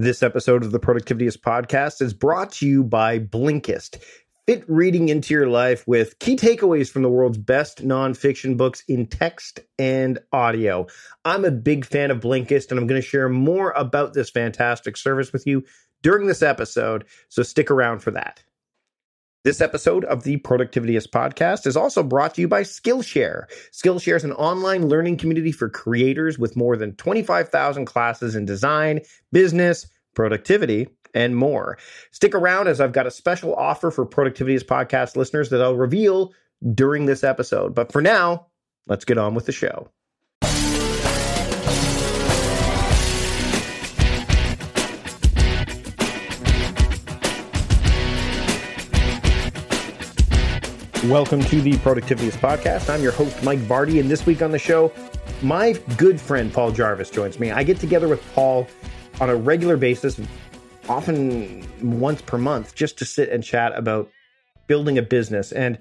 This episode of the Productivityist podcast is brought to you by Blinkist. Fit reading into your life with key takeaways from the world's best nonfiction books in text and audio. I'm a big fan of Blinkist, and I'm going to share more about this fantastic service with you during this episode, so stick around for that. This episode of the Productivityist podcast is also brought to you by Skillshare. Skillshare is an online learning community for creators with more than 25,000 classes in design, business, productivity, and more. Stick around as I've got a special offer for Productivityist podcast listeners that I'll reveal during this episode. But for now, let's get on with the show. Welcome to the Productivityist Podcast. I'm your host, Mike Vardy, and this week on the show, my good friend Paul Jarvis joins me. I get together with Paul on a regular basis, often once per month, just to sit and chat about building a business. And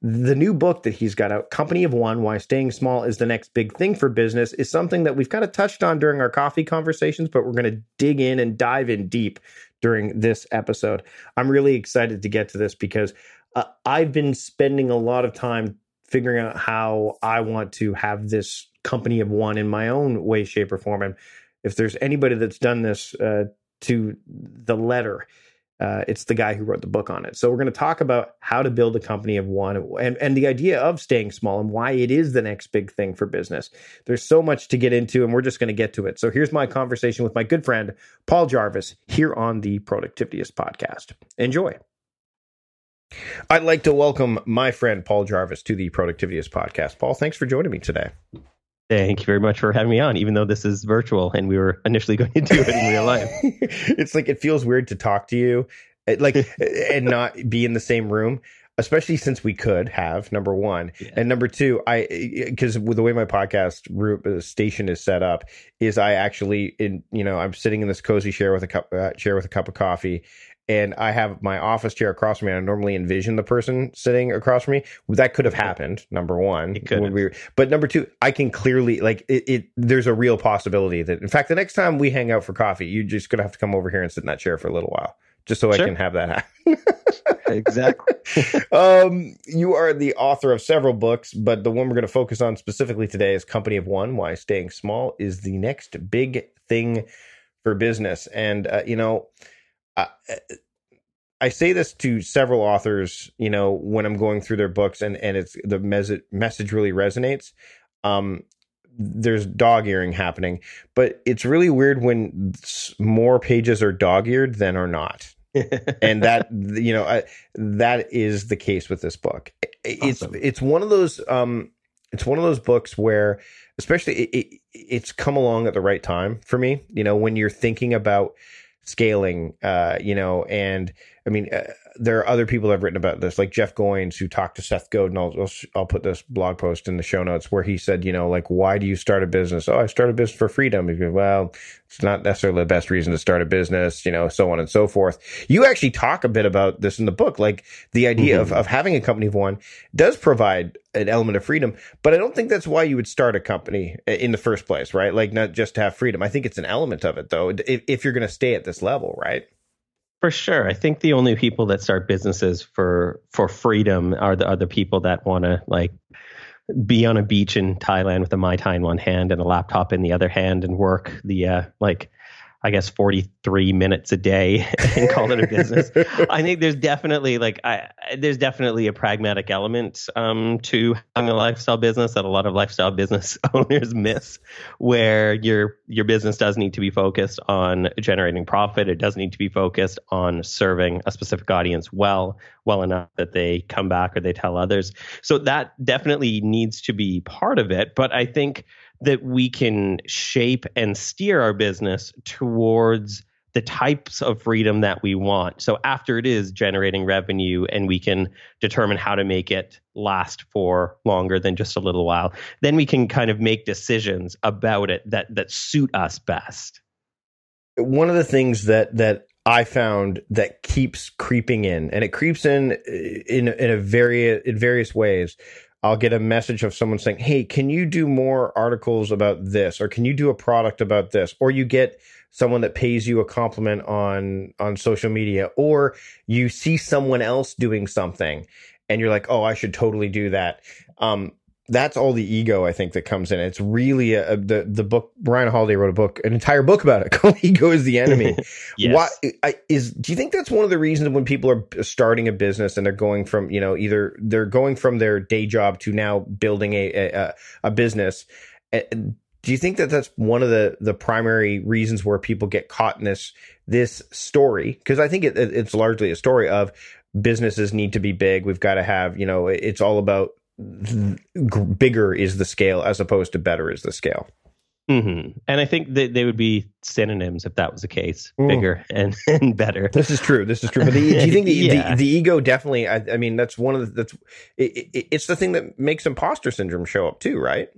the new book that he's got out, Company of One Why Staying Small is the Next Big Thing for Business, is something that we've kind of touched on during our coffee conversations, but we're going to dig in and dive in deep during this episode. I'm really excited to get to this because uh, I've been spending a lot of time figuring out how I want to have this company of one in my own way, shape, or form. And if there's anybody that's done this uh, to the letter, uh, it's the guy who wrote the book on it. So we're going to talk about how to build a company of one and, and the idea of staying small and why it is the next big thing for business. There's so much to get into, and we're just going to get to it. So here's my conversation with my good friend, Paul Jarvis, here on the Productivityist podcast. Enjoy. I'd like to welcome my friend Paul Jarvis to the Productivityist podcast. Paul, thanks for joining me today. Thank you very much for having me on, even though this is virtual and we were initially going to do it in real life. it's like it feels weird to talk to you, eh, like, and not be in the same room especially since we could have number one yeah. and number two i because with the way my podcast uh, station is set up is i actually in you know i'm sitting in this cozy chair with a cup uh, chair with a cup of coffee and I have my office chair across from me. And I normally envision the person sitting across from me. That could have happened. Number one, it could. We but number two, I can clearly like it, it, There's a real possibility that, in fact, the next time we hang out for coffee, you're just gonna have to come over here and sit in that chair for a little while, just so sure. I can have that happen. exactly. um, you are the author of several books, but the one we're going to focus on specifically today is Company of One: Why Staying Small is the next big thing for business. And uh, you know I, I say this to several authors, you know, when I'm going through their books and, and it's the mes- message really resonates. Um, there's dog earing happening, but it's really weird when more pages are dog eared than are not. and that you know I, that is the case with this book. It's awesome. it's one of those um it's one of those books where especially it, it, it's come along at the right time for me. You know when you're thinking about scaling, uh, you know, and I mean, uh, there are other people that have written about this, like Jeff Goins, who talked to Seth Godin. I'll, I'll, I'll, put this blog post in the show notes where he said, you know, like, why do you start a business? Oh, I started a business for freedom. He goes, well, it's not necessarily the best reason to start a business, you know, so on and so forth. You actually talk a bit about this in the book, like the idea mm-hmm. of, of having a company of one does provide an element of freedom, but I don't think that's why you would start a company in the first place, right? Like, not just to have freedom. I think it's an element of it, though, if, if you're going to stay at this level, right? For sure, I think the only people that start businesses for for freedom are the other people that want to like be on a beach in Thailand with a mai tai in one hand and a laptop in the other hand and work the uh, like I guess 43 minutes a day and call it a business. I think there's definitely like I there's definitely a pragmatic element um, to having a lifestyle business that a lot of lifestyle business owners miss, where your your business does need to be focused on generating profit. It does need to be focused on serving a specific audience well, well enough that they come back or they tell others. So that definitely needs to be part of it. But I think that we can shape and steer our business towards the types of freedom that we want. So after it is generating revenue and we can determine how to make it last for longer than just a little while, then we can kind of make decisions about it that that suit us best. One of the things that that I found that keeps creeping in, and it creeps in uh, in in a very in various ways, I'll get a message of someone saying, Hey, can you do more articles about this? Or can you do a product about this? Or you get someone that pays you a compliment on on social media or you see someone else doing something and you're like oh i should totally do that um, that's all the ego I think that comes in. It's really a, the the book. Ryan Holiday wrote a book, an entire book about it called "Ego is the Enemy." yes. Why I, is? Do you think that's one of the reasons when people are starting a business and they're going from you know either they're going from their day job to now building a a, a business? Do you think that that's one of the the primary reasons where people get caught in this this story? Because I think it, it's largely a story of businesses need to be big. We've got to have you know it's all about bigger is the scale as opposed to better is the scale. Mm-hmm. And I think that they would be synonyms if that was the case, mm. bigger and, and better. This is true. This is true. But the, do you think the, yeah. the, the, ego definitely? I, I, mean, that's one of the that's it, it, it's the thing that makes imposter syndrome show up too, right?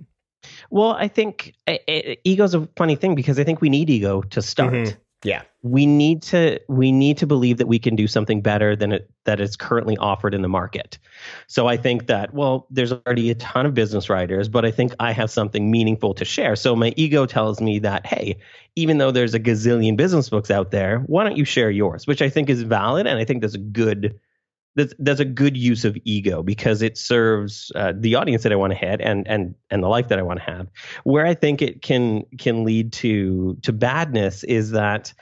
Well, I think ego ego's a funny thing because I think we need ego to start. Mm-hmm. Yeah. We need to we need to believe that we can do something better than it that is currently offered in the market. So I think that well, there's already a ton of business writers, but I think I have something meaningful to share. So my ego tells me that hey, even though there's a gazillion business books out there, why don't you share yours? Which I think is valid and I think that's a good that's, that's a good use of ego because it serves uh, the audience that I want to hit and and and the life that I want to have. Where I think it can can lead to to badness is that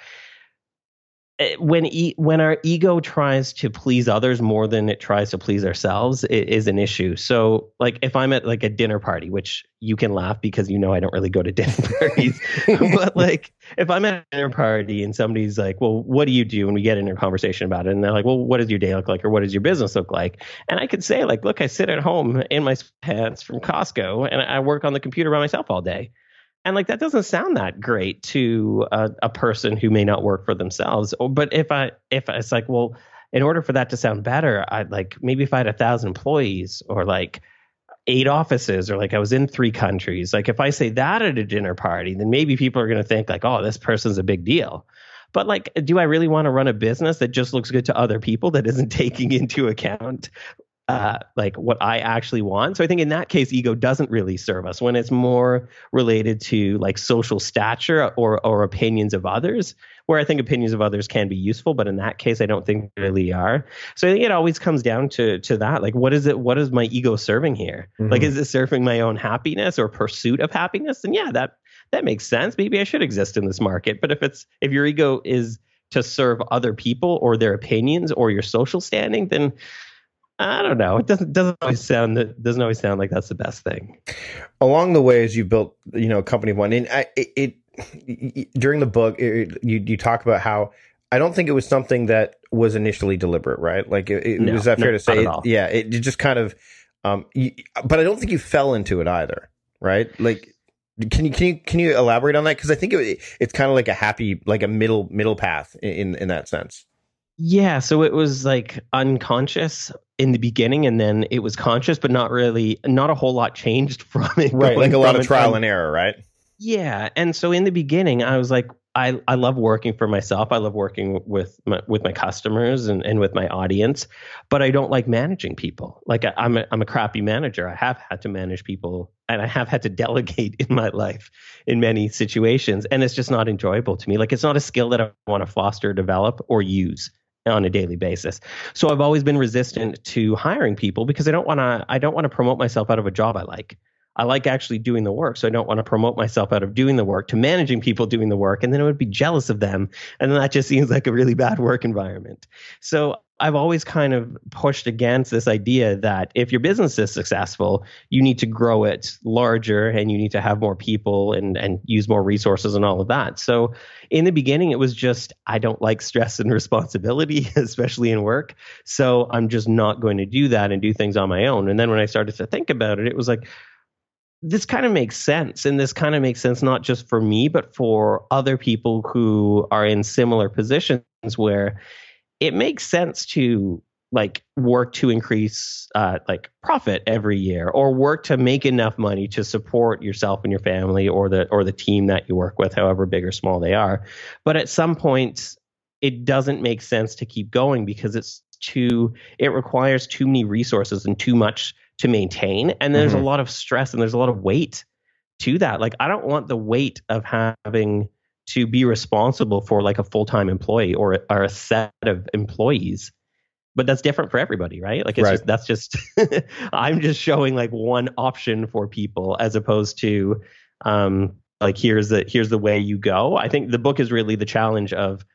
Eh, when e- when our ego tries to please others more than it tries to please ourselves it is an issue. So like if i'm at like a dinner party which you can laugh because you know i don't really go to dinner parties but like if i'm at a dinner party and somebody's like well what do you do? and we get into a conversation about it and they're like well what does your day look like or what does your business look like? And i could say like look i sit at home in my pants from costco and i work on the computer by myself all day and like that doesn't sound that great to a, a, person who may not work for themselves. Oh, but if i if it's like well in order for that to sound better i like maybe if i had a thousand employees or like eight offices or like i was in three countries like if i say that at a dinner party then maybe people are going to think like oh this person's a big deal. But like do i really want to run a business that just looks good to other people that isn't taking into account uh, like what I actually want. So I think in that case, ego doesn't really serve us when it's more related to like social stature or or opinions of others. Where I think opinions of others can be useful, but in that case, I don't think they really are. So I think it always comes down to to that. Like, what is it? What is my ego serving here? Mm-hmm. Like, is it serving my own happiness or pursuit of happiness? And yeah, that that makes sense. Maybe I should exist in this market. But if it's if your ego is to serve other people or their opinions or your social standing, then I don't know. It doesn't doesn't always sound doesn't always sound like that's the best thing. Along the way, as you built, you know, company one, and I, it, it, during the book, it, you you talk about how I don't think it was something that was initially deliberate, right? Like, it, no, was that fair no, to say? yeah, it just kind of, um, you, but I don't think you fell into it either, right? Like, can you can you can you elaborate on that? Because I think it's kind of like a happy, like a middle middle path in in that sense. Yeah, so it was like unconscious in the beginning, and then it was conscious, but not really, not a whole lot changed from it. Right, like a lot of trial and error, right? Yeah, and so in the beginning, I was like, I, I love working for myself. I love working with my, with my customers and, and with my audience, but I don't like managing people. Like I, I'm a, I'm a crappy manager. I have had to manage people and I have had to delegate in my life in many situations, and it's just not enjoyable to me. Like it's not a skill that I want to foster, develop, or use on a daily basis. So I've always been resistant to hiring people because I don't want to I don't want to promote myself out of a job I like. I like actually doing the work, so I don't want to promote myself out of doing the work to managing people doing the work, and then I would be jealous of them, and then that just seems like a really bad work environment. So I've always kind of pushed against this idea that if your business is successful, you need to grow it larger and you need to have more people and, and use more resources and all of that. So in the beginning, it was just, I don't like stress and responsibility, especially in work. So I'm just not going to do that and do things on my own. And then when I started to think about it, it was like, this kind of makes sense. And this kind of makes sense not just for me, but for other people who are in similar positions where it makes sense to like work to increase uh, like profit every year or work to make enough money to support yourself and your family or the or the team that you work with however big or small they are but at some point it doesn't make sense to keep going because it's too it requires too many resources and too much to maintain. And there's mm-hmm. a lot of stress and there's a lot of weight to that. Like, I don't want the weight of having to be responsible for like a full time employee or, or a set of employees. But that's different for everybody, right? Like, it's right. just, that's just, I'm just showing like one option for people as opposed to, um, like here's the here's the way you go. I think the book is really the challenge of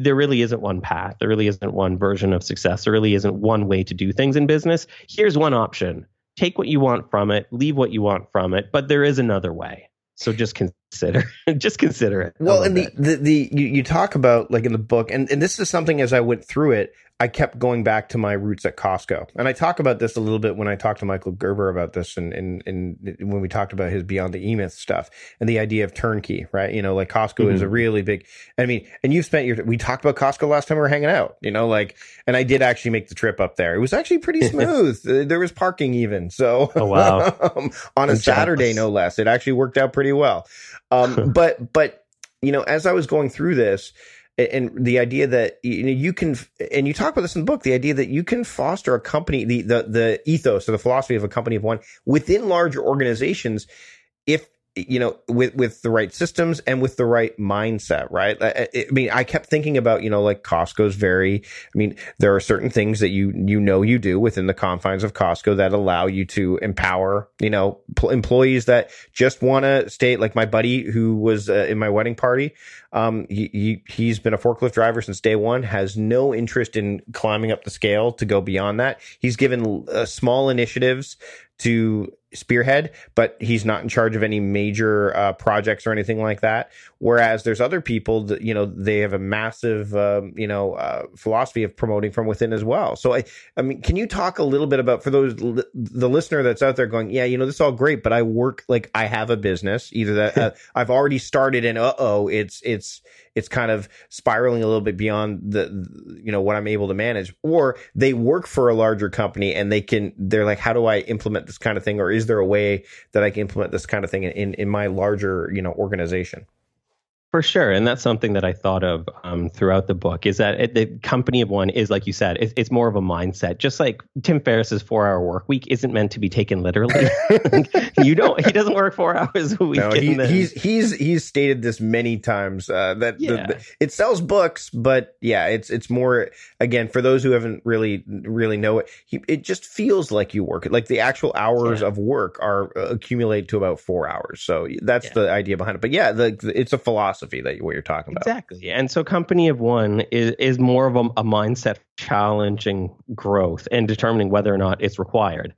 there really isn't one path. There really isn't one version of success. There really isn't one way to do things in business. Here's one option. Take what you want from it, leave what you want from it, but there is another way. So just consider, just consider it. Well, and the, the, the, you, you talk about like in the book, and, and this is something as I went through it, I kept going back to my roots at Costco. And I talk about this a little bit when I talked to Michael Gerber about this and, and, and when we talked about his Beyond the E-Myth stuff and the idea of turnkey, right? You know, like Costco mm-hmm. is a mm-hmm. really big, I mean, and you've spent your, we talked about Costco last time we were hanging out, you know, like, and I did actually make the trip up there. It was actually pretty smooth. there was parking even. So, oh, wow. on a Saturday, no less. It actually worked out pretty well. Um, but, but, you know, as I was going through this, and the idea that you know you can and you talk about this in the book the idea that you can foster a company the the the ethos or the philosophy of a company of one within larger organizations if you know with with the right systems and with the right mindset right? I, I, mean i kept thinking about you know like costco's very i mean there are certain things that you you know you do within the confines of costco that allow you to empower you know pl- employees that just want to stay like my buddy who was uh, in my wedding party um he, he he's been a forklift driver since day one has no interest in climbing up the scale to go beyond that he's given uh, small initiatives to spearhead, but he's not in charge of any major uh, projects or anything like that. Whereas there's other people that you know they have a massive um, you know uh, philosophy of promoting from within as well. So I I mean, can you talk a little bit about for those the listener that's out there going, yeah, you know, this is all great, but I work like I have a business either that uh, I've already started and uh oh, it's it's it's kind of spiraling a little bit beyond the you know what I'm able to manage, or they work for a larger company and they can they're like, how do I implement this kind of thing, or is there a way that I can implement this kind of thing in in my larger you know organization? For sure, and that's something that I thought of um, throughout the book. Is that it, the company of one is like you said, it's, it's more of a mindset. Just like Tim Ferriss's four-hour work week isn't meant to be taken literally. you don't. He doesn't work four hours a week. No, he, he's he's he's stated this many times uh, that yeah. the, the, it sells books, but yeah, it's it's more again for those who haven't really really know it. He, it just feels like you work. Like the actual hours yeah. of work are uh, accumulate to about four hours. So that's yeah. the idea behind it. But yeah, the, it's a philosophy philosophy that what you're talking about. Exactly. And so company of one is is more of a, a mindset challenging growth and determining whether or not it's required.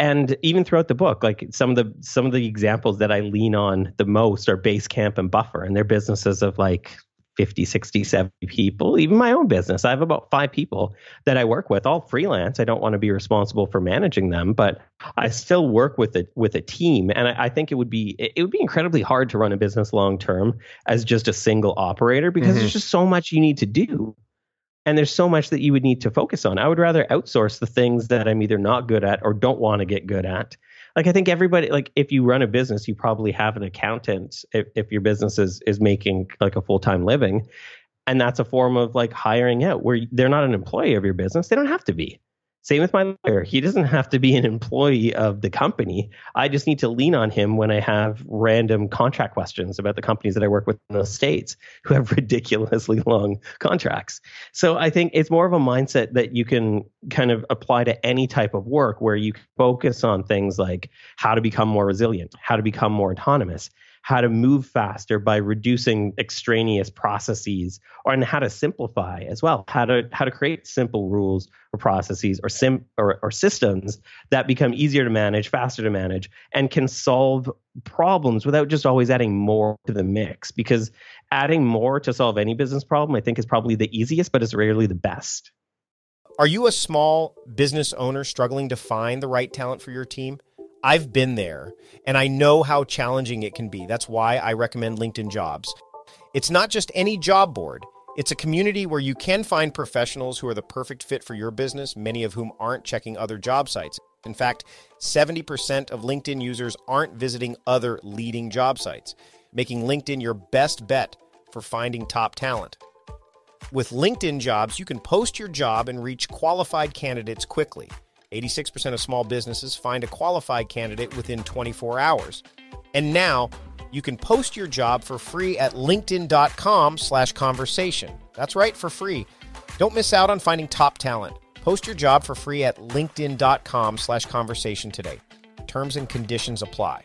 And even throughout the book, like some of the some of the examples that I lean on the most are Basecamp and Buffer, and their businesses of like 50, 60, 70 people, even my own business. I have about five people that I work with, all freelance. I don't want to be responsible for managing them, but I still work with a with a team. And I, I think it would be it would be incredibly hard to run a business long term as just a single operator because mm-hmm. there's just so much you need to do. And there's so much that you would need to focus on. I would rather outsource the things that I'm either not good at or don't want to get good at like I think everybody like if you run a business, you probably have an accountant if, if your business is is making like a full time living. And that's a form of like hiring out where they're not an employee of your business. They don't have to be. Same with my lawyer. He doesn't have to be an employee of the company. I just need to lean on him when I have random contract questions about the companies that I work with in the States who have ridiculously long contracts. So I think it's more of a mindset that you can kind of apply to any type of work where you focus on things like how to become more resilient, how to become more autonomous, how to move faster by reducing extraneous processes or and how to simplify as well how to how to create simple rules or processes or sim or, or systems that become easier to manage faster to manage and can solve problems without just always adding more to the mix. Because adding more to solve any business problem i think is probably the easiest but it's rarely the best. Are you a small business owner struggling to find the right talent for your team I've been there and I know how challenging it can be. That's why I recommend LinkedIn Jobs. It's not just any job board, it's a community where you can find professionals who are the perfect fit for your business, many of whom aren't checking other job sites. In fact, 70% of LinkedIn users aren't visiting other leading job sites, making LinkedIn your best bet for finding top talent. With LinkedIn Jobs, you can post your job and reach qualified candidates quickly 86% of small businesses find a qualified candidate within 24 hours. And now you can post your job for free at linkedin.com slash conversation. That's right, for free. Don't miss out on finding top talent. Post your job for free at linkedin.com slash conversation today. Terms and conditions apply.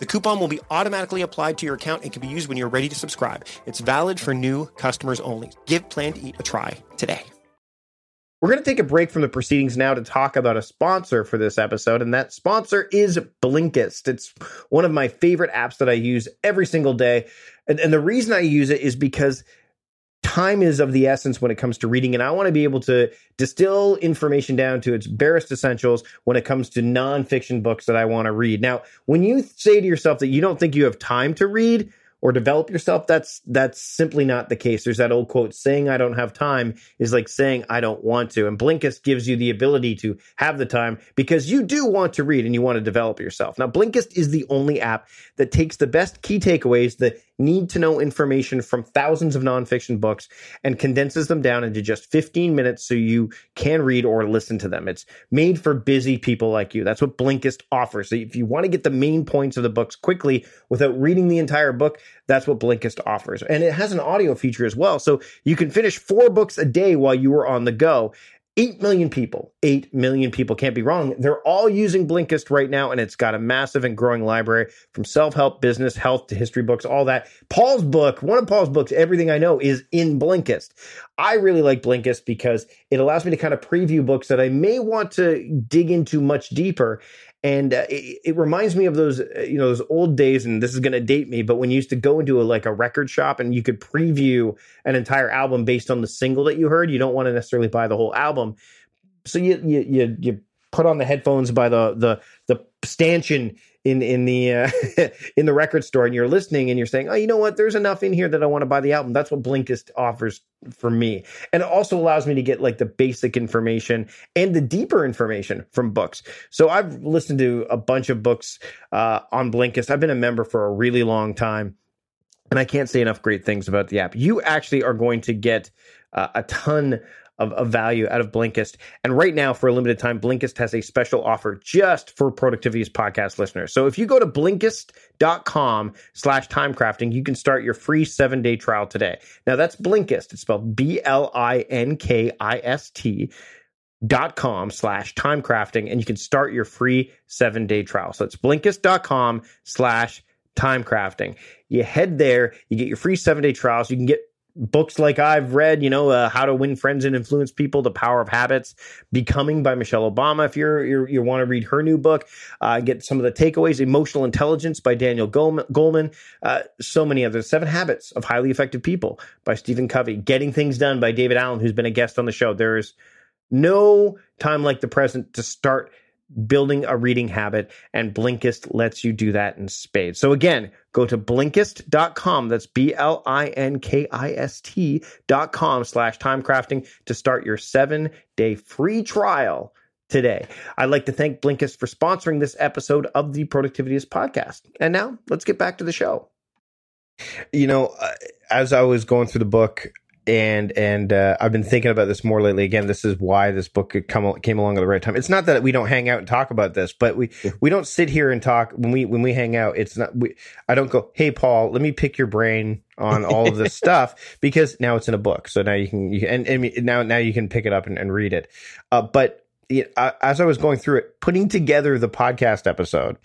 The coupon will be automatically applied to your account and can be used when you're ready to subscribe. It's valid for new customers only. Give Plan to Eat a try today. We're going to take a break from the proceedings now to talk about a sponsor for this episode, and that sponsor is Blinkist. It's one of my favorite apps that I use every single day. And, and the reason I use it is because time is of the essence when it comes to reading and i want to be able to distill information down to its barest essentials when it comes to nonfiction books that i want to read. Now when you say to yourself that you don't think you have time to read or develop yourself that's that's simply not the case there's that old quote saying i don't have time is like saying i don't want to and blinkist gives you the ability to have the time because you do want to read and you want to develop yourself now blinkist is the only app that takes the best key takeaways the need to know information from thousands of nonfiction books and condenses them down into just 15 minutes so you can read or listen to them. It's made for busy people like you. That's what Blinkist offers. So if you want to get the main points of the books quickly without reading the entire book, that's what Blinkist offers. And it has an audio feature as well. So you can finish four books a day while you are on the go. 8 million people, 8 million people can't be wrong. They're all using Blinkist right now, and it's got a massive and growing library from self help, business, health to history books, all that. Paul's book, one of Paul's books, Everything I Know, is in Blinkist. I really like Blinkist because it allows me to kind of preview books that I may want to dig into much deeper and uh, it, it, reminds me of those uh, you know those old days and this is going to date me but when you used to go into a, like a record shop and you could preview an entire album based on the single that you heard you don't want to necessarily buy the whole album. So you you you, you put on the headphones by the the the stanchion in in the uh, in the record store and you're listening and you're saying, oh, you know what? There's enough in here that I want to buy the album. That's what Blinkist offers for me, and it also allows me to get like the basic information and the deeper information from books. So I've listened to a bunch of books uh, on Blinkist. I've been a member for a really long time. And I can't say enough great things about the app. You actually are going to get uh, a ton of, of value out of Blinkist. And right now, for a limited time, Blinkist has a special offer just for Productivityist podcast listeners. So if you go to Blinkist.com slash timecrafting, you can start your free seven day trial today. Now that's Blinkist. It's spelled B L I N K I S T dot com slash timecrafting and you can start your free seven day trial. So it's blinkist.com slash timecrafting. You head there, you get your free seven day trials. You can get books like I've read, you know, uh, How to Win Friends and Influence People, The Power of Habits, Becoming by Michelle Obama. If you're, you're you want to read her new book, uh, get some of the takeaways. Emotional Intelligence by Daniel Goleman. Uh, so many others. Seven Habits of Highly Effective People by Stephen Covey. Getting Things Done by David Allen, who's been a guest on the show. There is no time like the present to start building a reading habit, and Blinkist lets you do that in spades. So again, go to Blinkist.com. That's B-L-I-N-K-I-S-T dot com slash timecrafting to start your seven-day free trial today. I'd like to thank Blinkist for sponsoring this episode of the Productivityist podcast. And now let's get back to the show. You know, uh, as I was going through the book, and and uh, I've been thinking about this more lately. Again, this is why this book come, came along at the right time. It's not that we don't hang out and talk about this, but we we don't sit here and talk when we when we hang out. It's not. We, I don't go, hey Paul, let me pick your brain on all of this stuff because now it's in a book. So now you can you and, and now now you can pick it up and, and read it. Uh, but know, as I was going through it, putting together the podcast episode,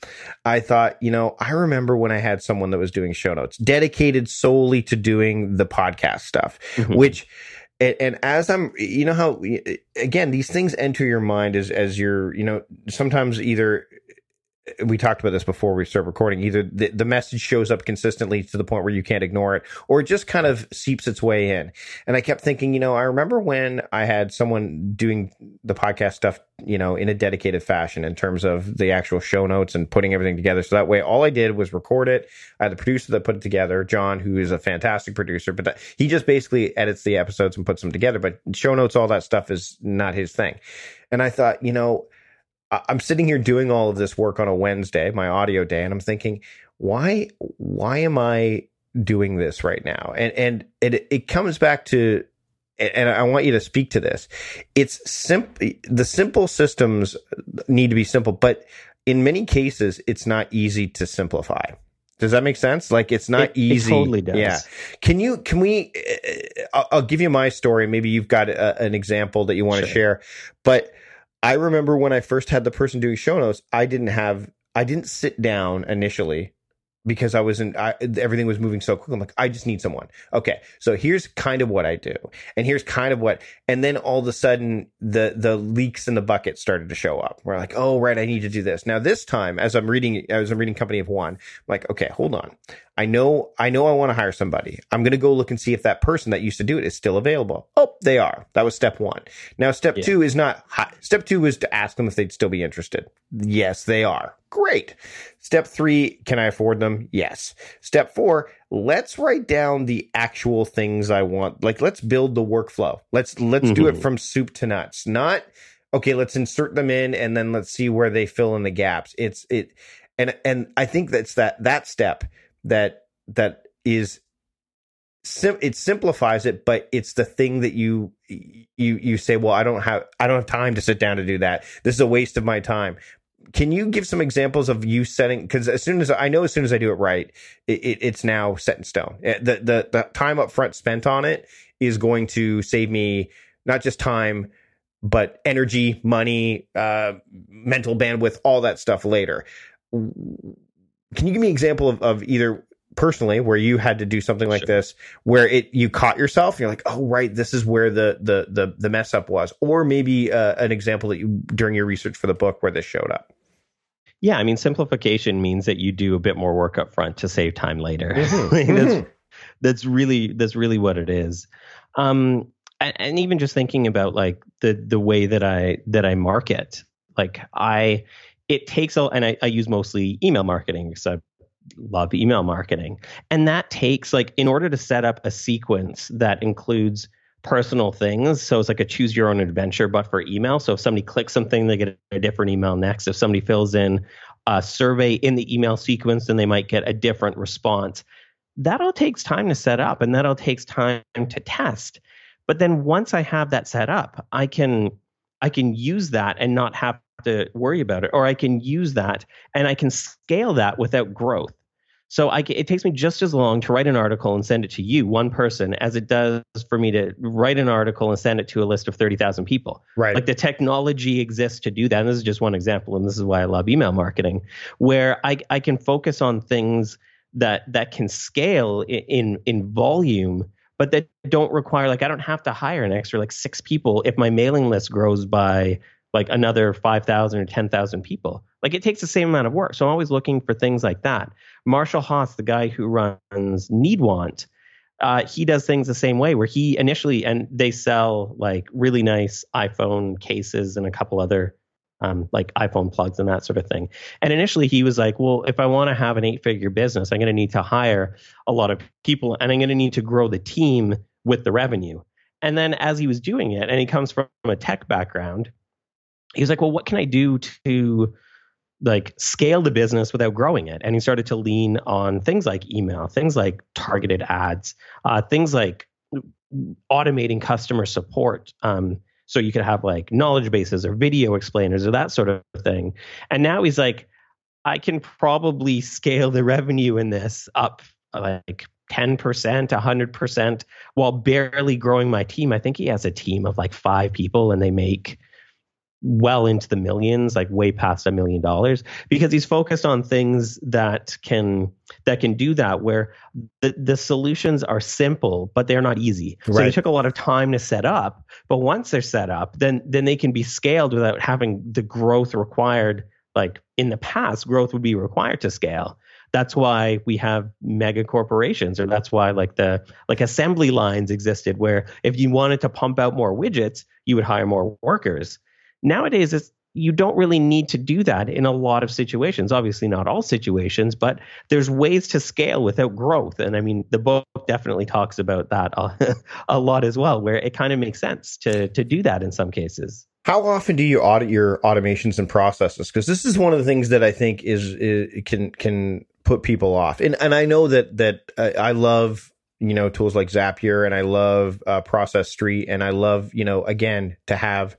I thought, you know, I remember when I had someone that was doing show notes dedicated solely to doing the podcast stuff, mm-hmm. which and, and, as I'm, you know how, again, these things enter your mind as as you're, you know, sometimes either we talked about this before we start recording. Either the, the message shows up consistently to the point where you can't ignore it, or it just kind of seeps its way in. And I kept thinking, you know, I remember when I had someone doing the podcast stuff, you know, in a dedicated fashion in terms of the actual show notes and putting everything together. So that way, all I did was record it. I had the producer that put it together, John, who is a fantastic producer, but that, he just basically edits the episodes and puts them together. But show notes, all that stuff is not his thing. And I thought, you know, I'm sitting here doing all of this work on a Wednesday, my audio day, and I'm thinking, why why am I doing this right now? And and it it comes back to and I want you to speak to this. It's simple. The simple systems need to be simple, but in many cases, it's not easy to simplify. Does that make sense? Like it's not it, easy. It totally does. Yeah. Can you? Can we? Uh, I'll, give you my story. Maybe you've got a, an example that you want sure. to share. But I remember when I first had the person doing show notes, I didn't have, I didn't sit down initially because I wasn't, I, everything was moving so quick. I'm like, I just need someone. Okay. So here's kind of what I do. And here's kind of what, and then all of a sudden the, the leaks in the bucket started to show up. We're like, oh, right. I need to do this. Now this time, as I'm reading, as I'm reading Company of One, I'm like, okay, hold on. I know, I know I want to hire somebody. I'm going to go look and see if that person that used to do it is still available. Oh, they are. That was step one. Now, step yeah. two is not, step two is to ask them if they'd still be interested. Yes, they are. Great. Step three, can I afford them? Yes. Step four, let's write down the actual things I want. Like, let's build the workflow. Let's, let's mm-hmm. do it mm-hmm. from soup to nuts. Not, okay, let's insert them in and then let's see where they fill in the gaps. It's, it, and, and I think that's that, that step that that is sim- it simplifies it but it's the thing that you you you say well i don't have i don't have time to sit down to do that. This is a waste of my time. Can you give some examples of you setting because as soon as i know as soon as i do it right it, it, it's now set in stone. Eh, the, the the time up front spent on it is going to save me not just time but energy money uh mental bandwidth all that stuff later can you give me an example of, of either personally where you had to do something like sure. this where it you caught yourself you're like oh right this is where the the the, the mess up was or maybe uh, an example that you during your research for the book where this showed up yeah i mean simplification means that you do a bit more work up front to save time later mm-hmm. that's, mm-hmm. that's really that's really what it is um and, and even just thinking about like the the way that i that i market like i it takes a, and I, I use mostly email marketing because I love email marketing. And that takes like in order to set up a sequence that includes personal things. So it's like a choose your own adventure, but for email. So if somebody clicks something, they get a different email next. If somebody fills in a survey in the email sequence, then they might get a different response. That all takes time to set up and that all takes time to test. But then once I have that set up, I can I can use that and not have to worry about it, or I can use that and I can scale that without growth. So I, it takes me just as long to write an article and send it to you, one person, as it does for me to write an article and send it to a list of 30,000 people. Right. Like the technology exists to do that. And this is just one example. And this is why I love email marketing, where I, I can focus on things that, that can scale in, in, in volume but that don't require like I don't have to hire an extra like six people if my mailing list grows by like another 5,000 or 10,000 people. Like it takes the same amount of work. So I'm always looking for things like that. Marshall Haas, the guy who runs NeedWant, uh, he does things the same way where he initially, and they sell like really nice iPhone cases and a couple other um, like iPhone plugs and that sort of thing. And initially he was like, well, if I want to have an eight figure business, I'm going to need to hire a lot of people and I'm going to need to grow the team with the revenue. And then as he was doing it, and he comes from a tech background, he was like, well, what can I do to like scale the business without growing it? And he started to lean on things like email, things like targeted ads, uh, things like automating customer support. Um, so you could have like knowledge bases or video explainers or that sort of thing. And now he's like, I can probably scale the revenue in this up like 10%, 100% while barely growing my team. I think he has a team of like five people and they make well into the millions, like way past a million dollars, because he's focused on things that can that can do that. Where the the solutions are simple, but they're not easy. So Right. they took a lot of time to set up. But once they're set up, then then they can be scaled without having the growth required. Like in the past, growth would be required to scale. That's why we have mega corporations, or that's why like the like assembly lines existed, where if you wanted to pump out more widgets, you would hire more workers nowadays it's you don't really need to do that in a lot of situations obviously not all situations but there's ways to scale without growth and i mean the book definitely talks about that a, a lot as well where it kind of makes sense to to do that in some cases How often do you audit your automations and processes? Because this is one of the things that I think is, is can can put people off. And and I know that that I love you know tools like Zapier and I love uh, Process Street and I love you know again to have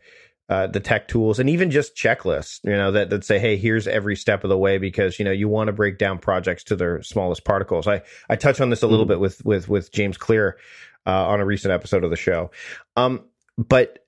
uh, the tech tools and even just checklists you know that that say hey here's every step of the way because you know you want to break down projects to their smallest particles. I I touch on this a little Mhm. bit with with with James Clear uh, on a recent episode of the show. Um, but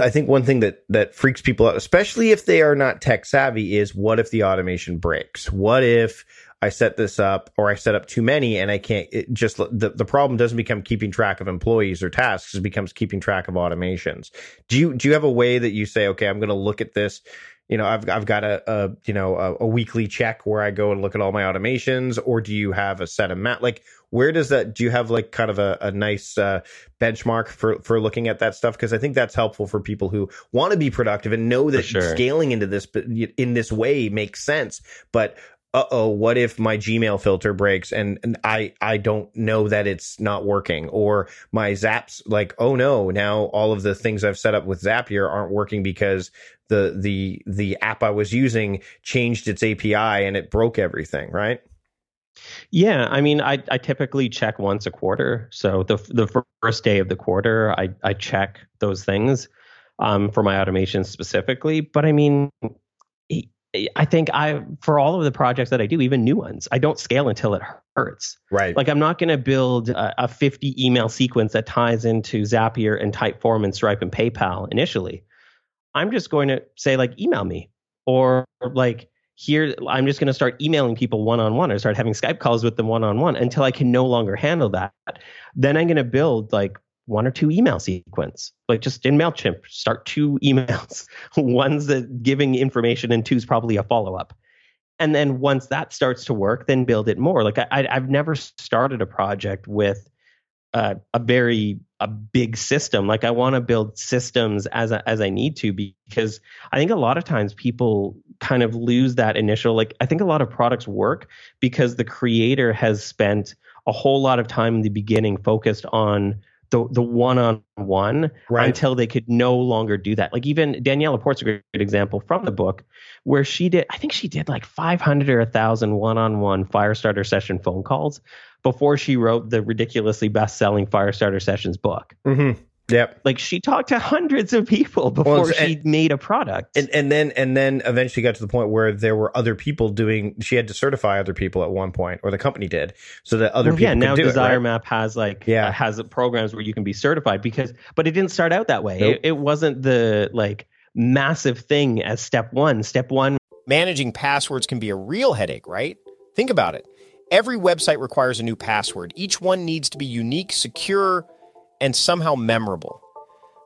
I think one thing that that freaks people out, especially if they are not tech savvy, is what if the automation breaks? What if I set this up or I set up too many and I can't it just the, the problem doesn't become keeping track of employees or tasks, it becomes keeping track of automations. Do you do you have a way that you say, okay, I'm going to look at this? You know, I've I've got a, a you know a, a weekly check where I go and look at all my automations, or do you have a set amount? Like, where does that? Do you have like kind of a, a nice uh, benchmark for for looking at that stuff because I think that's helpful for people who want to be productive and know that sure. scaling into this in this way makes sense. But uh oh, what if my Gmail filter breaks and, and I I don't know that it's not working or my Zaps like oh no now all of the things I've set up with Zapier aren't working because the the the app I was using changed its API and it broke everything right. Yeah, I mean, I, I typically check once a quarter. So the the first day of the quarter, I I check those things um, for my automation specifically. But I mean, I think I for all of the projects that I do, even new ones, I don't scale until it hurts. Right. Like I'm not going to build a, a 50 email sequence that ties into Zapier and Typeform and Stripe and PayPal initially. I'm just going to say like email me or like here I'm just going to start emailing people one on one or start having Skype calls with them one on one until I can no longer handle that. Then I'm going to build like one or two email sequence, like just in Mailchimp, start two emails. One's that giving information, and two's probably a follow up. And then once that starts to work, then build it more. Like I, I've never started a project with uh, a very a big system. Like I want to build systems as I, as I need to because I think a lot of times people kind of lose that initial. Like I think a lot of products work because the creator has spent a whole lot of time in the beginning focused on the the one on one until they could no longer do that. Like even Danielle LaPorte's a great example from the book where she did I think she did like 500 or 1000 one-on-one Firestarter session phone calls before she wrote the ridiculously best-selling Firestarter sessions book. Mm-hmm. Yep. Like she talked to hundreds of people before it's- she made a product. And and then and then eventually got to the point where there were other people doing. She had to certify other people at one point, or the company did, so that other Well, people yeah, now could do Desire it. Right? Map has like Yeah. uh, has programs where you can be certified because but it didn't start out that way. Nope. It, it wasn't the like massive thing as step 1. Step 1 Managing passwords can be a real headache, right? Think about it. Every website requires a new password. Each one needs to be unique, secure, and somehow memorable.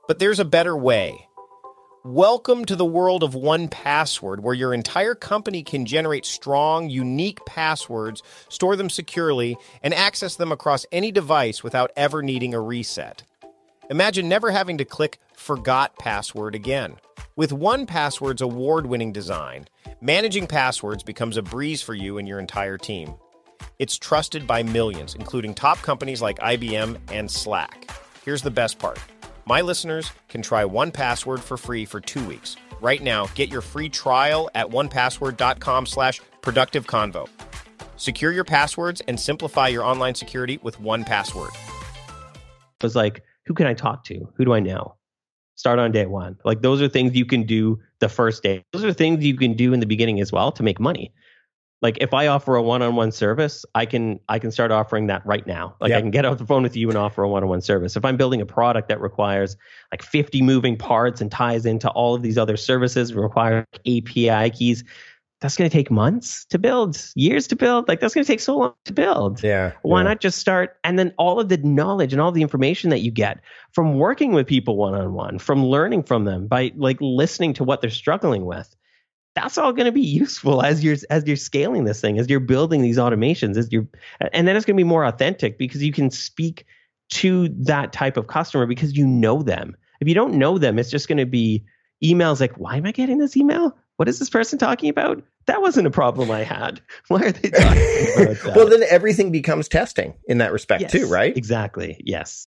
But there's a better way. Welcome to the world of 1Password, where your entire company can generate strong, unique passwords, store them securely, and access them across any device without ever needing a reset. Imagine never having to click Forgot Password again. With 1Password's award winning design, managing passwords becomes a breeze for you and your entire team. It's trusted by millions, including top companies like IBM and Slack. Here's the best part my listeners can try 1Password for free for two weeks. Right now, get your free trial at onepassword.com slash productive convo. Secure your passwords and simplify your online security with 1Password. was like, who can I talk to? Who do I know? Start on day one. Like those are things you can do the first day. Those are things you can do in the beginning as well to make money. Like if I offer a one-on-one service, I can I can start offering that right now. Like Yep. I can get off the phone with you and offer a one-on-one service. If I'm building a product that requires like 50 moving parts and ties into all of these other services, require API keys, that's going to take months to build, years to build. Like that's going to take so long to build. Yeah. Why yeah. not just start and then all of the knowledge and all the information that you get from working with people one on one, from learning from them by like listening to what they're struggling with. That's all going to be useful as you're as you're scaling this thing, as you're building these automations, as you're and then it's going to be more authentic because you can speak to that type of customer because you know them. If you don't know them, it's just going to be emails like, "Why am I getting this email? What is this person talking about? That wasn't a problem I had. Why are they talking about that?" well, then everything becomes testing in that respect Yes, too, right? Exactly. Yes.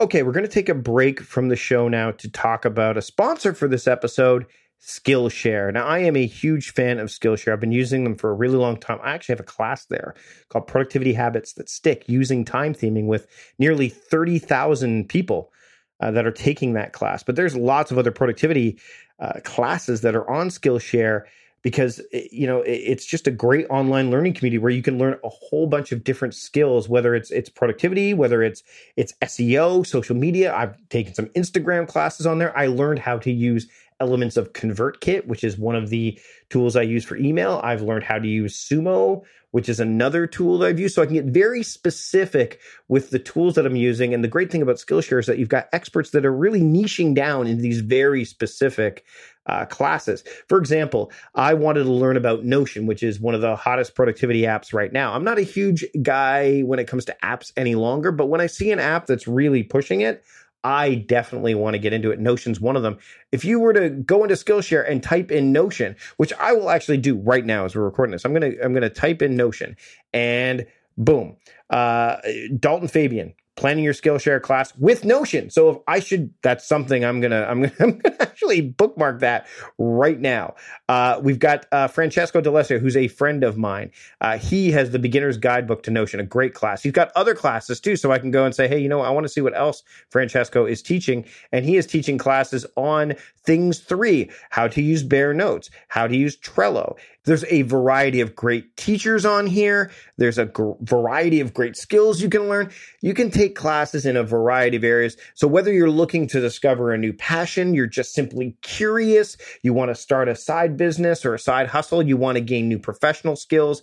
Okay, we're going to take a break from the show now to talk about a sponsor for this episode, Skillshare. Now, I am a huge fan of Skillshare. I've been using them for a really long time. I actually have a class there called Productivity Habits That Stick using time theming with nearly 30,000 people uh, that are taking that class. But there's lots of other productivity uh, classes that are on Skillshare because you know it's just a great online learning community where you can learn a whole bunch of different skills whether it's it's productivity whether it's it's SEO social media I've taken some Instagram classes on there I learned how to use elements of ConvertKit which is one of the tools I use for email I've learned how to use Sumo which is another tool that I've used so I can get very specific with the tools that I'm using and the great thing about Skillshare is that you've got experts that are really niching down into these very specific uh, classes. For example, I wanted to learn about Notion, which is one of the hottest productivity apps right now. I'm not a huge guy when it comes to apps any longer, but when I see an app that's really pushing it, I definitely want to get into it. Notion's one of them. If you were to go into Skillshare and type in Notion, which I will actually do right now as we're recording this, I'm gonna I'm gonna type in Notion and boom, uh, Dalton Fabian planning your Skillshare class with Notion. So if I should, that's something I'm gonna I'm gonna, I'm gonna actually bookmark that right now. Uh, we've got uh, Francesco D'Alessio, who's a friend of mine. Uh, he has the Beginner's Guidebook to Notion, a great class. He's got other classes too, so I can go and say, hey, you know, I want to see what else Francesco is teaching, and he is teaching classes on things three: how to use Bear Notes, how to use Trello. There's a variety of great teachers on here. There's a gr- variety of great skills you can learn. You can take classes in a variety of areas. So whether you're looking to discover a new passion, you're just simply curious, you want to start a side business or a side hustle, you want to gain new professional skills,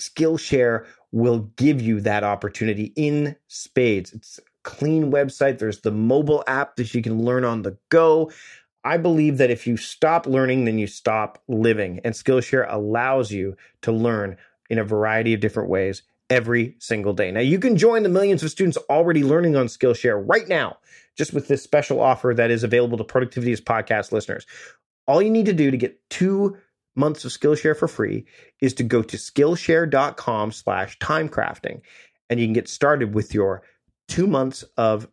Skillshare will give you that opportunity in spades. It's a clean website. There's the mobile app that you can learn on the go. I believe that if you stop learning, then you stop living. And Skillshare allows you to learn in a variety of different ways every single day. Now, you can join the millions of students already learning on Skillshare right now, just with this special offer that is available to Productivityist podcast listeners. All you need to do to get two months of Skillshare for free is to go to skillshare.com slash timecrafting and you can get started with your two months of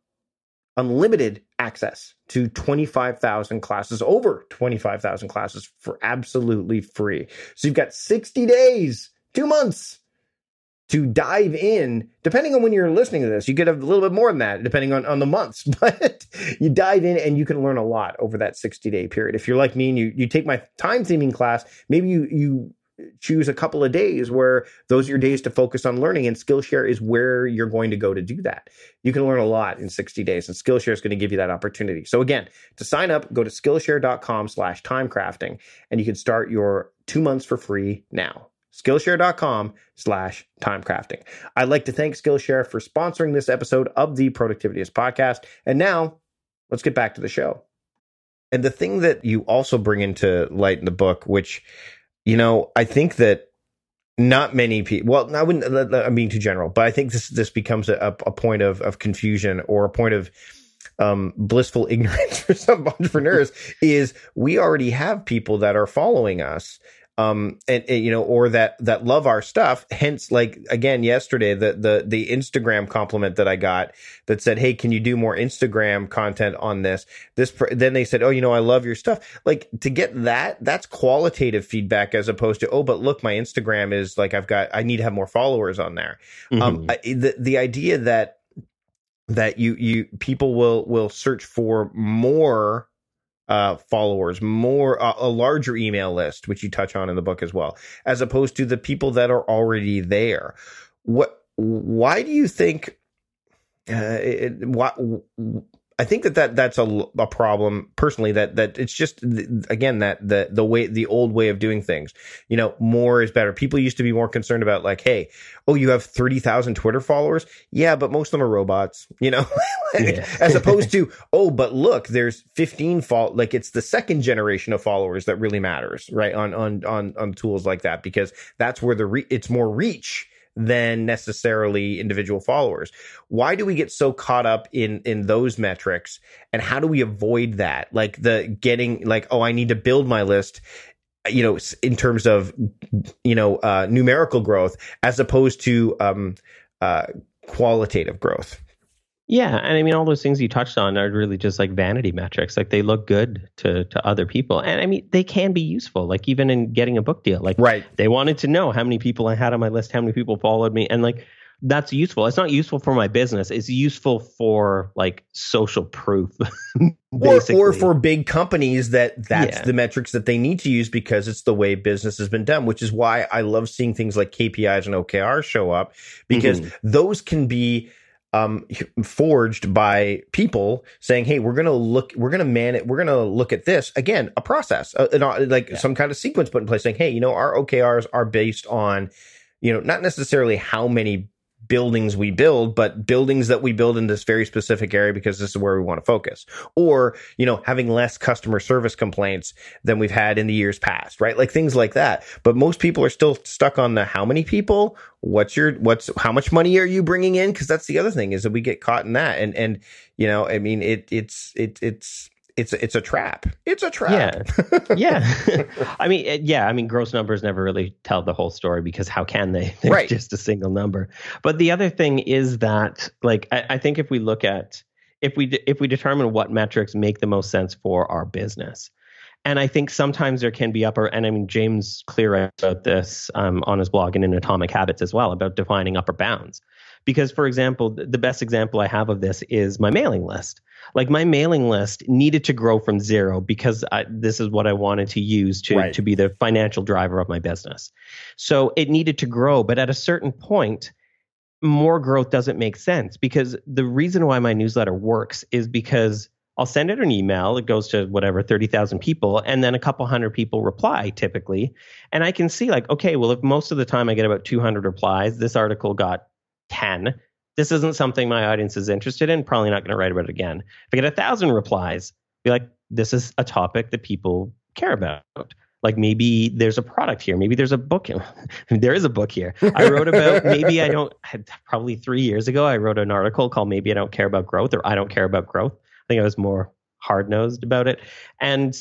unlimited access to 25,000 classes, over 25,000 classes for absolutely free. So you've got 60 days, two months to dive in. Depending on when you're listening to this, you get a little bit more than that, depending on, on the months, but you dive in and you can learn a lot over that 60 day period. If you're like me and you, you take my time theming class, maybe you, you choose a couple of days where those are your days to focus on learning and Skillshare is where you're going to go to do that. You can learn a lot in 60 days and Skillshare is going to give you that opportunity. So again, to sign up, go to skillshare.com slash timecrafting and you can start your two months for free now. Skillshare.com slash timecrafting. I'd like to thank Skillshare for sponsoring this episode of the Productivityist podcast. And now let's get back to the show. And the thing that you also bring into light in the book, which you know, I think that not many people. Well, I wouldn't. I'm being too general, but I think this this becomes a, a point of of confusion or a point of um, blissful ignorance for some entrepreneurs. is we already have people that are following us um and, and, you know or that that love our stuff. Hence like again yesterday the the the instagram compliment that i got that said hey can you do more instagram content on this? This pr- then they said oh you know i love your stuff. Like to get that that's qualitative feedback as opposed to oh but look my instagram is like i've got i need to have more followers on there. Um Mhm. I, the the idea that that you you people will will search for more uh, followers, more uh, a larger email list, which you touch on in the book as well, as opposed to the people that are already there. What? Why do you think? Uh, it, what? I think that, that that's a, a problem personally that that it's just again that the the way the old way of doing things. You know more is better. People used to be more concerned about like hey oh you have 30,000 Twitter followers? Yeah but most of them are robots you know? Like, yeah. as opposed to oh but look there's 15 fault like it's the second generation of followers that really matters right on on on on tools like that because that's where the re- it's more reach than necessarily individual followers. Why do we get so caught up in in those metrics and how do we avoid that? Like the getting like oh I need to build my list you know in terms of you know uh numerical growth as opposed to um uh qualitative growth. Yeah, and I mean all those things you touched on are really just like vanity metrics. Like they look good to to other people, and I mean they can be useful. Like even in getting a book deal, like right, they wanted to know how many people I had on my list, how many people followed me, and like that's useful. It's not useful for my business. It's useful for like social proof, or, or for big companies that that's yeah. the metrics that they need to use because it's the way business has been done. Which is why I love seeing things like KPIs and OKR show up because mm-hmm. those can be um, forged by people saying, "Hey, we're going to look, we're going to man it, we're going to look at this again, a process, uh, uh, like yeah. some kind of sequence put in place, saying, "Hey, you know, our OKRs are based on, you know, not necessarily how many buildings we build, but buildings that we build in this very specific area because this is where we want to focus. Or, you know, having less customer service complaints than we've had in the years past, right? Like things like that. But most people are still stuck on the how many people, what's your, what's, how much money are you bringing in? Cause that's the other thing is that we get caught in that. And, and, you know, I mean, it, it's, it, it's, it's it's a trap. It's a trap. Yeah, yeah. I mean, yeah. I mean, gross numbers never really tell the whole story because how can they? They're right. just a single number. But the other thing is that, like, I, I think if we look at if we if we determine what metrics make the most sense for our business, and I think sometimes there can be upper, and I mean, James Clear about this um, on his blog and in Atomic Habits as well about defining upper bounds. Because, for example, the best example I have of this is my mailing list. Like my mailing list needed to grow from zero because I, this is what I wanted to use to, right. to be the financial driver of my business. So it needed to grow. But at a certain point, more growth doesn't make sense because the reason why my newsletter works is because I'll send it an email. It goes to whatever, 30,000 people, and then a couple hundred people reply typically. And I can see, like, okay, well, if most of the time I get about 200 replies, this article got 10. This isn't something my audience is interested in. Probably not going to write about it again. If I get a thousand replies, be like, this is a topic that people care about. Like maybe there's a product here. Maybe there's a book. there is a book here. I wrote about maybe I don't. Probably three years ago, I wrote an article called "Maybe I Don't Care About Growth" or "I Don't Care About Growth." I think I was more hard nosed about it, and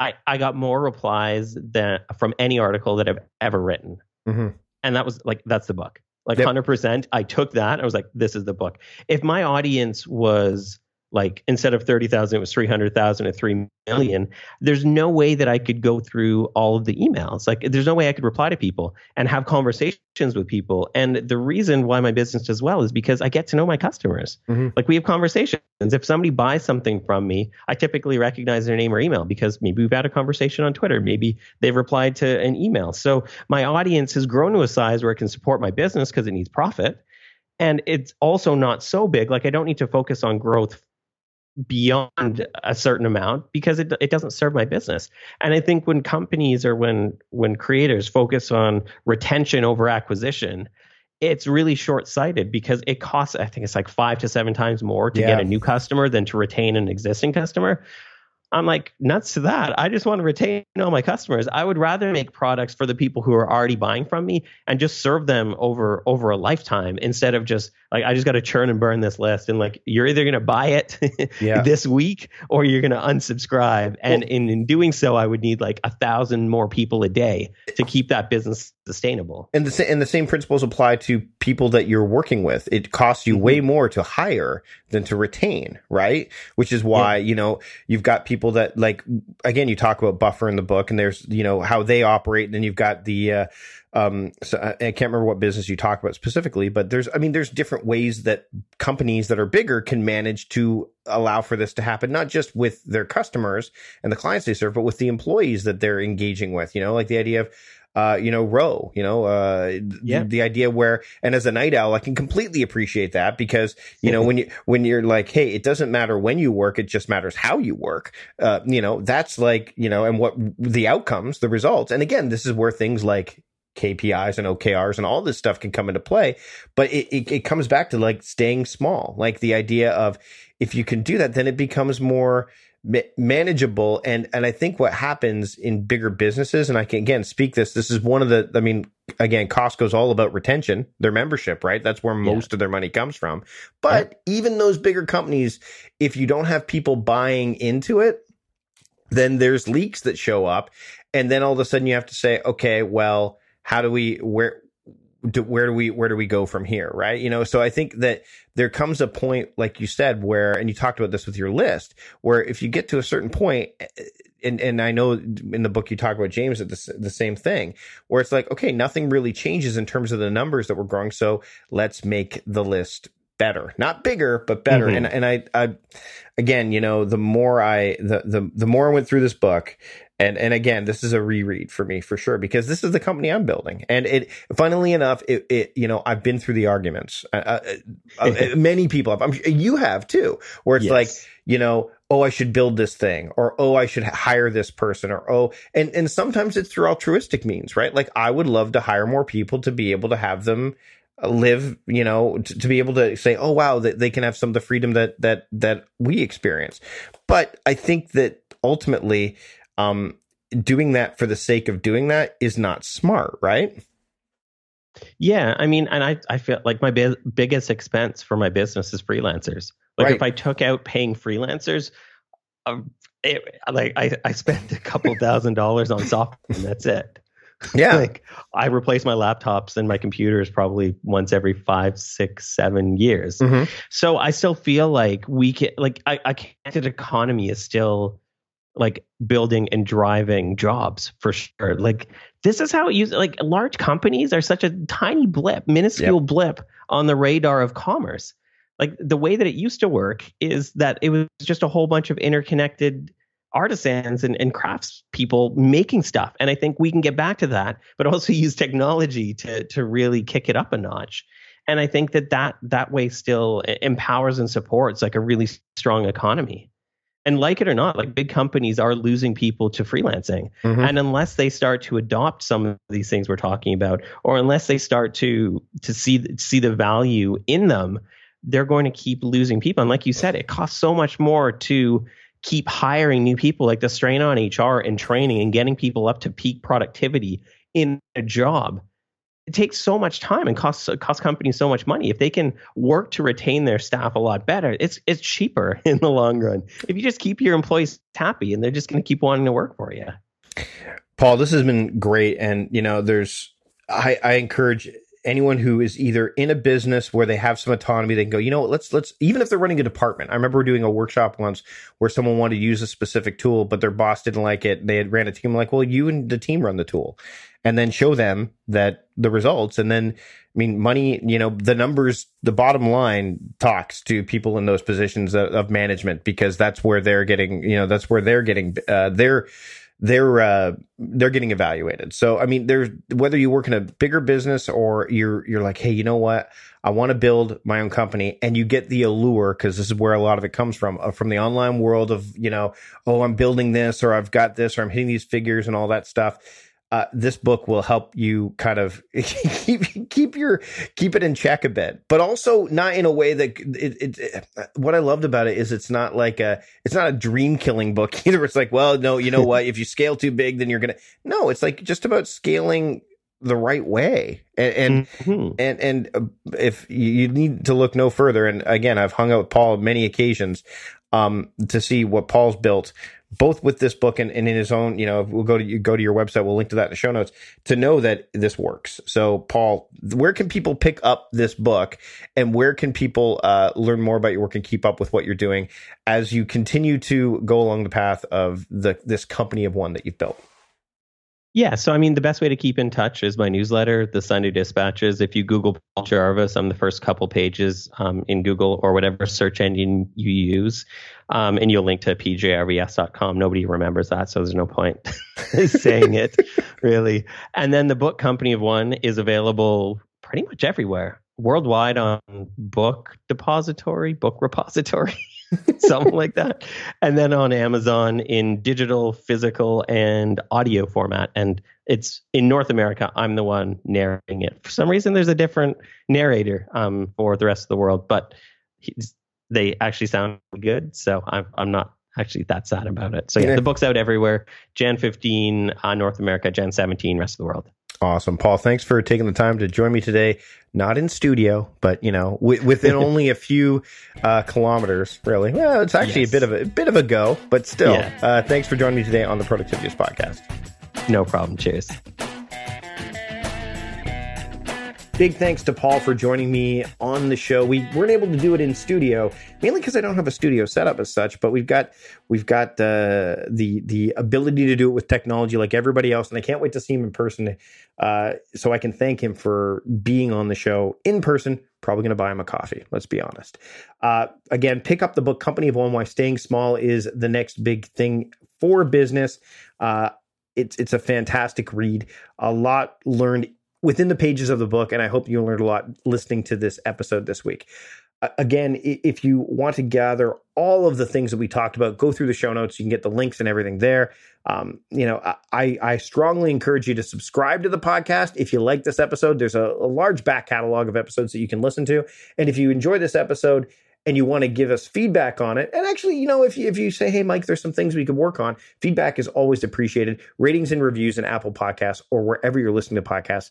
I I got more replies than from any article that I've ever written. Mm-hmm. And that was like that's the book like yep. 100%. I took that. I was like, this is the book. If my audience was like instead of 30,000 it was 300,000 or 3 million. There's no way that I could go through all of the emails. Like there's no way I could reply to people and have conversations with people. And the reason why my business does well is because I get to know my customers. Mm-hmm. like we have conversations. If somebody buys something from me I typically recognize their name or email because maybe we've had a conversation on Twitter. Maybe they've replied to an email. So my audience has grown to a size where it can support my business because it needs profit. And it's also not so big. Like i don't need to focus on growth beyond a certain amount because it it doesn't serve my business. And I think when companies or when when creators focus on retention over acquisition, it's really short-sighted because it costs I think it's like 5 to 7 times more to yeah. get a new customer than to retain an existing customer. I'm like nuts to that. I just want to retain all my customers. I would rather make products for the people who are already buying from me and just serve them over over a lifetime instead of just like I just got to churn and burn this list and like you're either going to buy it yeah. this week or you're going to unsubscribe. And well, in in doing so, I would need like a thousand more people a day to keep that business sustainable. And the and the same principles apply to people that you're working with. It costs you mm-hmm. way more to hire than to retain, right? Which is why yeah. you know you've got people that like again you talk about buffer in the book, and there's you know how they operate, and then you've got the uh, um, so I, I, can't remember what business you talk about specifically, but there's, I mean, there's different ways that companies that are bigger can manage to allow for this to happen, not just with their customers and the clients they serve, but with the employees that they're engaging with, you know, like the idea of, uh, you know, row, you know, uh, yeah. the, the, idea where, and as a night owl, I can completely appreciate that because, you know, when you, when you're like, Hey, it doesn't matter when you work. It just matters how you work. Uh, you know, that's like, you know, and what the outcomes, the results. And again, this is where things like KPIs and OKRs and all this stuff can come into play. But it, it, it, comes back to like staying small, like the idea of if you can do that, then it becomes more ma- manageable. And, and I think what happens in bigger businesses, and I can again speak this, this is one of the, I mean, again, Costco's all about retention, their membership, right? That's where most yeah. of their money comes from. But yeah. even those bigger companies, if you don't have people buying into it, then there's leaks that show up. And then all of a sudden you have to say, okay, well, how do we where do, where do we where do we go from here right? You know so i think that there comes a point like you said where and you talked about this with your list where if you get to a certain eh, and and i know in the book you talk about james at the, the same thing where it's like okay nothing really changes in terms of the numbers that we're growing so let's make the list better not bigger but better mm-hmm. and and I, I again you know the more i the, the the more i went through this book and and again, this is a reread for me for sure because this is the company I'm building. And it, funnily enough, it, it you know I've been through the arguments. Uh, uh, uh, uh many people have. I'm, you have too, where it's yes. like you know, oh, I should build this thing, or oh, I should hire this person, or oh, and and sometimes it's through altruistic means, right? Like I would love to hire more people to be able to have them live you know to, to, be able to say oh wow that they can have some of the freedom that that that we experience but i think that ultimately um, doing that for the sake of doing that is not smart, right? Yeah, I mean, and I I feel like my bi- biggest expense for my business is freelancers. Like right. if I took out paying freelancers, um, it, like I I spent a couple thousand dollars on software and that's it. Yeah, like I replace my laptops and my computers probably once every five, six, seven years. Mm-hmm. So I still feel like we can like I, I can't. Economy is still like building and driving jobs for sure. Like this is how it uses like large companies are such a tiny blip, minuscule yep. blip on the radar of commerce. Like the way that it used to work is that it was just a whole bunch of interconnected artisans and, and crafts people making stuff. And I think we can get back to that, but also use technology to to really kick it up a notch. And I think that that that way still empowers and supports like a really strong economy and like it or not, like big companies are losing people to freelancing. Mm-hmm. And unless they start to adopt some of these things we're talking about, or unless they start to to see see the value in them, they're going to keep losing people. And like you said, it costs so much more to keep hiring new people, like the strain on HR and training and getting people up to peak productivity in a job it takes so much time and costs costs companies so much money. If they can work to retain their staff a lot better, it's it's cheaper in the long run. If you just keep your employees happy and they're just going to keep wanting to work for you. Paul, this has been great, and you know, there's I, I encourage anyone who is either in a business where they have some autonomy, they can go, you know what, let's let's even if they're running a department. I remember doing a workshop once where someone wanted to use a specific tool, but their boss didn't like it. They had ran a team like, well, you and the team run the tool and then show them that the results. And then, I mean, money, you know, the numbers, the bottom line talks to people in those positions of, of management because that's where they're getting, you know, that's where they're getting, uh, they're, they're uh, they're getting evaluated. So I mean, there's whether you work in a bigger business or you're you're like, hey, you know what? I want to build my own company, and you get the allure because this is where a lot of it comes from, uh, from the online world of you know, oh, I'm building this, or I've got this, or I'm hitting these figures and all that stuff uh, this book will help you kind of keep keep your keep it in check a bit, but also not in a way that it, it, it, What I loved about it is it's not like a it's not a dream killing book either. It's like, well, no, you know what? if you scale too big, then you're gonna. No, it's like just about scaling the right way and and mm-hmm. and, and uh, if you need to look no further and again i've hung out with paul many occasions um, to see what paul's built both with this book and, and in his own, you know, we'll go to you go to your website. We'll link to that in the show notes to know that this works. So, Paul, where can people pick up this book, and where can people uh, learn more about your work and keep up with what you're doing as you continue to go along the path of the this company of one that you've built? Yeah, so I mean, the best way to keep in touch is my newsletter, the Sunday Dispatches. If you Google Paul Jarvis, I'm the first couple pages um, in Google or whatever search engine you use, um, and you'll link to pjrvs.com. Nobody remembers that, so there's no point saying it, really. And then the book Company of One is available pretty much everywhere worldwide on Book Depository, Book Repository. something like that. And then on Amazon in digital, physical, and audio format. And it's in North America, I'm the one narrating it. For some reason, there's a different narrator um, for the rest of the world, but they actually sound good. So I'm, I'm not actually that sad about it. So yeah, the book's out everywhere. Jan 15, uh, North America, Jan 17, rest of the world. Awesome, Paul. Thanks for taking the time to join me today. Not in studio, but you know, w- within only a few uh, kilometers. Really, well, it's actually yes. a bit of a, a, bit of a go, but still. Yeah. Uh, thanks for joining me today on the Productivityist podcast. No problem. Cheers. Big thanks to Paul for joining me on the show. We weren't able to do it in studio, mainly because I don't have a studio setup as such. But we've got we've got uh, the the ability to do it with technology like everybody else, and I can't wait to see him in person, uh, so I can thank him for being on the show in person. Probably going to buy him a coffee. Let's be honest. Uh, again, pick up the book "Company of One: Why Staying Small is the Next Big Thing for Business." Uh, it's it's a fantastic read. A lot learned within the pages of the book, and I hope you learned a lot listening to this episode this week. Again, if you want to gather all of the things that we talked about, go through the show notes. You can get the links and everything there. Um, you know, I, I strongly encourage you to subscribe to the podcast. If you like this episode, there's a, a large back catalog of episodes that you can listen to. And if you enjoy this episode, and you want to give us feedback on it, and actually, you know, if you, if you say, hey, Mike, there's some things we could work on, feedback is always appreciated. Ratings and reviews in Apple Podcasts or wherever you're listening to podcasts,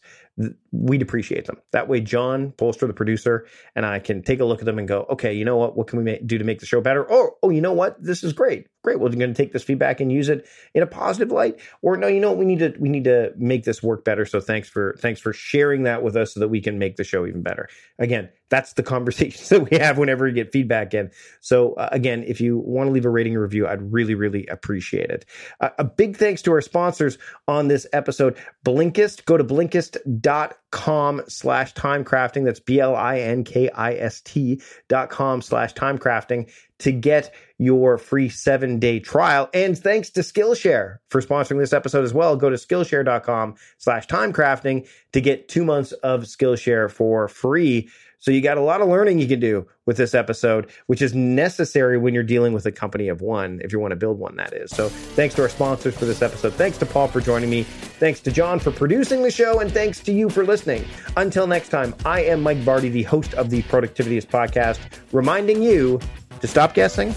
we'd appreciate them. That way, John Polster, the producer, and I can take a look at them and go, okay, you know what? What can we do to make the show better? Or, oh, you know what? This is great. Great. We're going to take this feedback and use it in a positive light. Or no, you know? We need to we need to make this work better. So thanks for thanks for sharing that with us so that we can make the show even better. Again, that's the conversations that we have whenever we get feedback in. So uh, again, if you want to leave a rating or review, I'd really really appreciate it. Uh, a big thanks to our sponsors on this episode, Blinkist. Go to blinkist.com slash timecrafting. That's B-L-I-N-K-I-S-T dot com slash timecrafting to get your free seven day trial. And thanks to Skillshare for sponsoring this episode as well. Go to Skillshare.com slash timecrafting to get two months of Skillshare for free. So you got a lot of learning you can do with this episode, which is necessary when you're dealing with a company of one, if you want to build one, that is. So thanks to our sponsors for this episode. Thanks to Paul for joining me. Thanks to John for producing the show. And thanks to you for listening. Until next time, I am Mike Vardy, the host of the Productivityist podcast, reminding you to stop guessing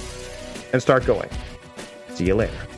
and start going. See you later.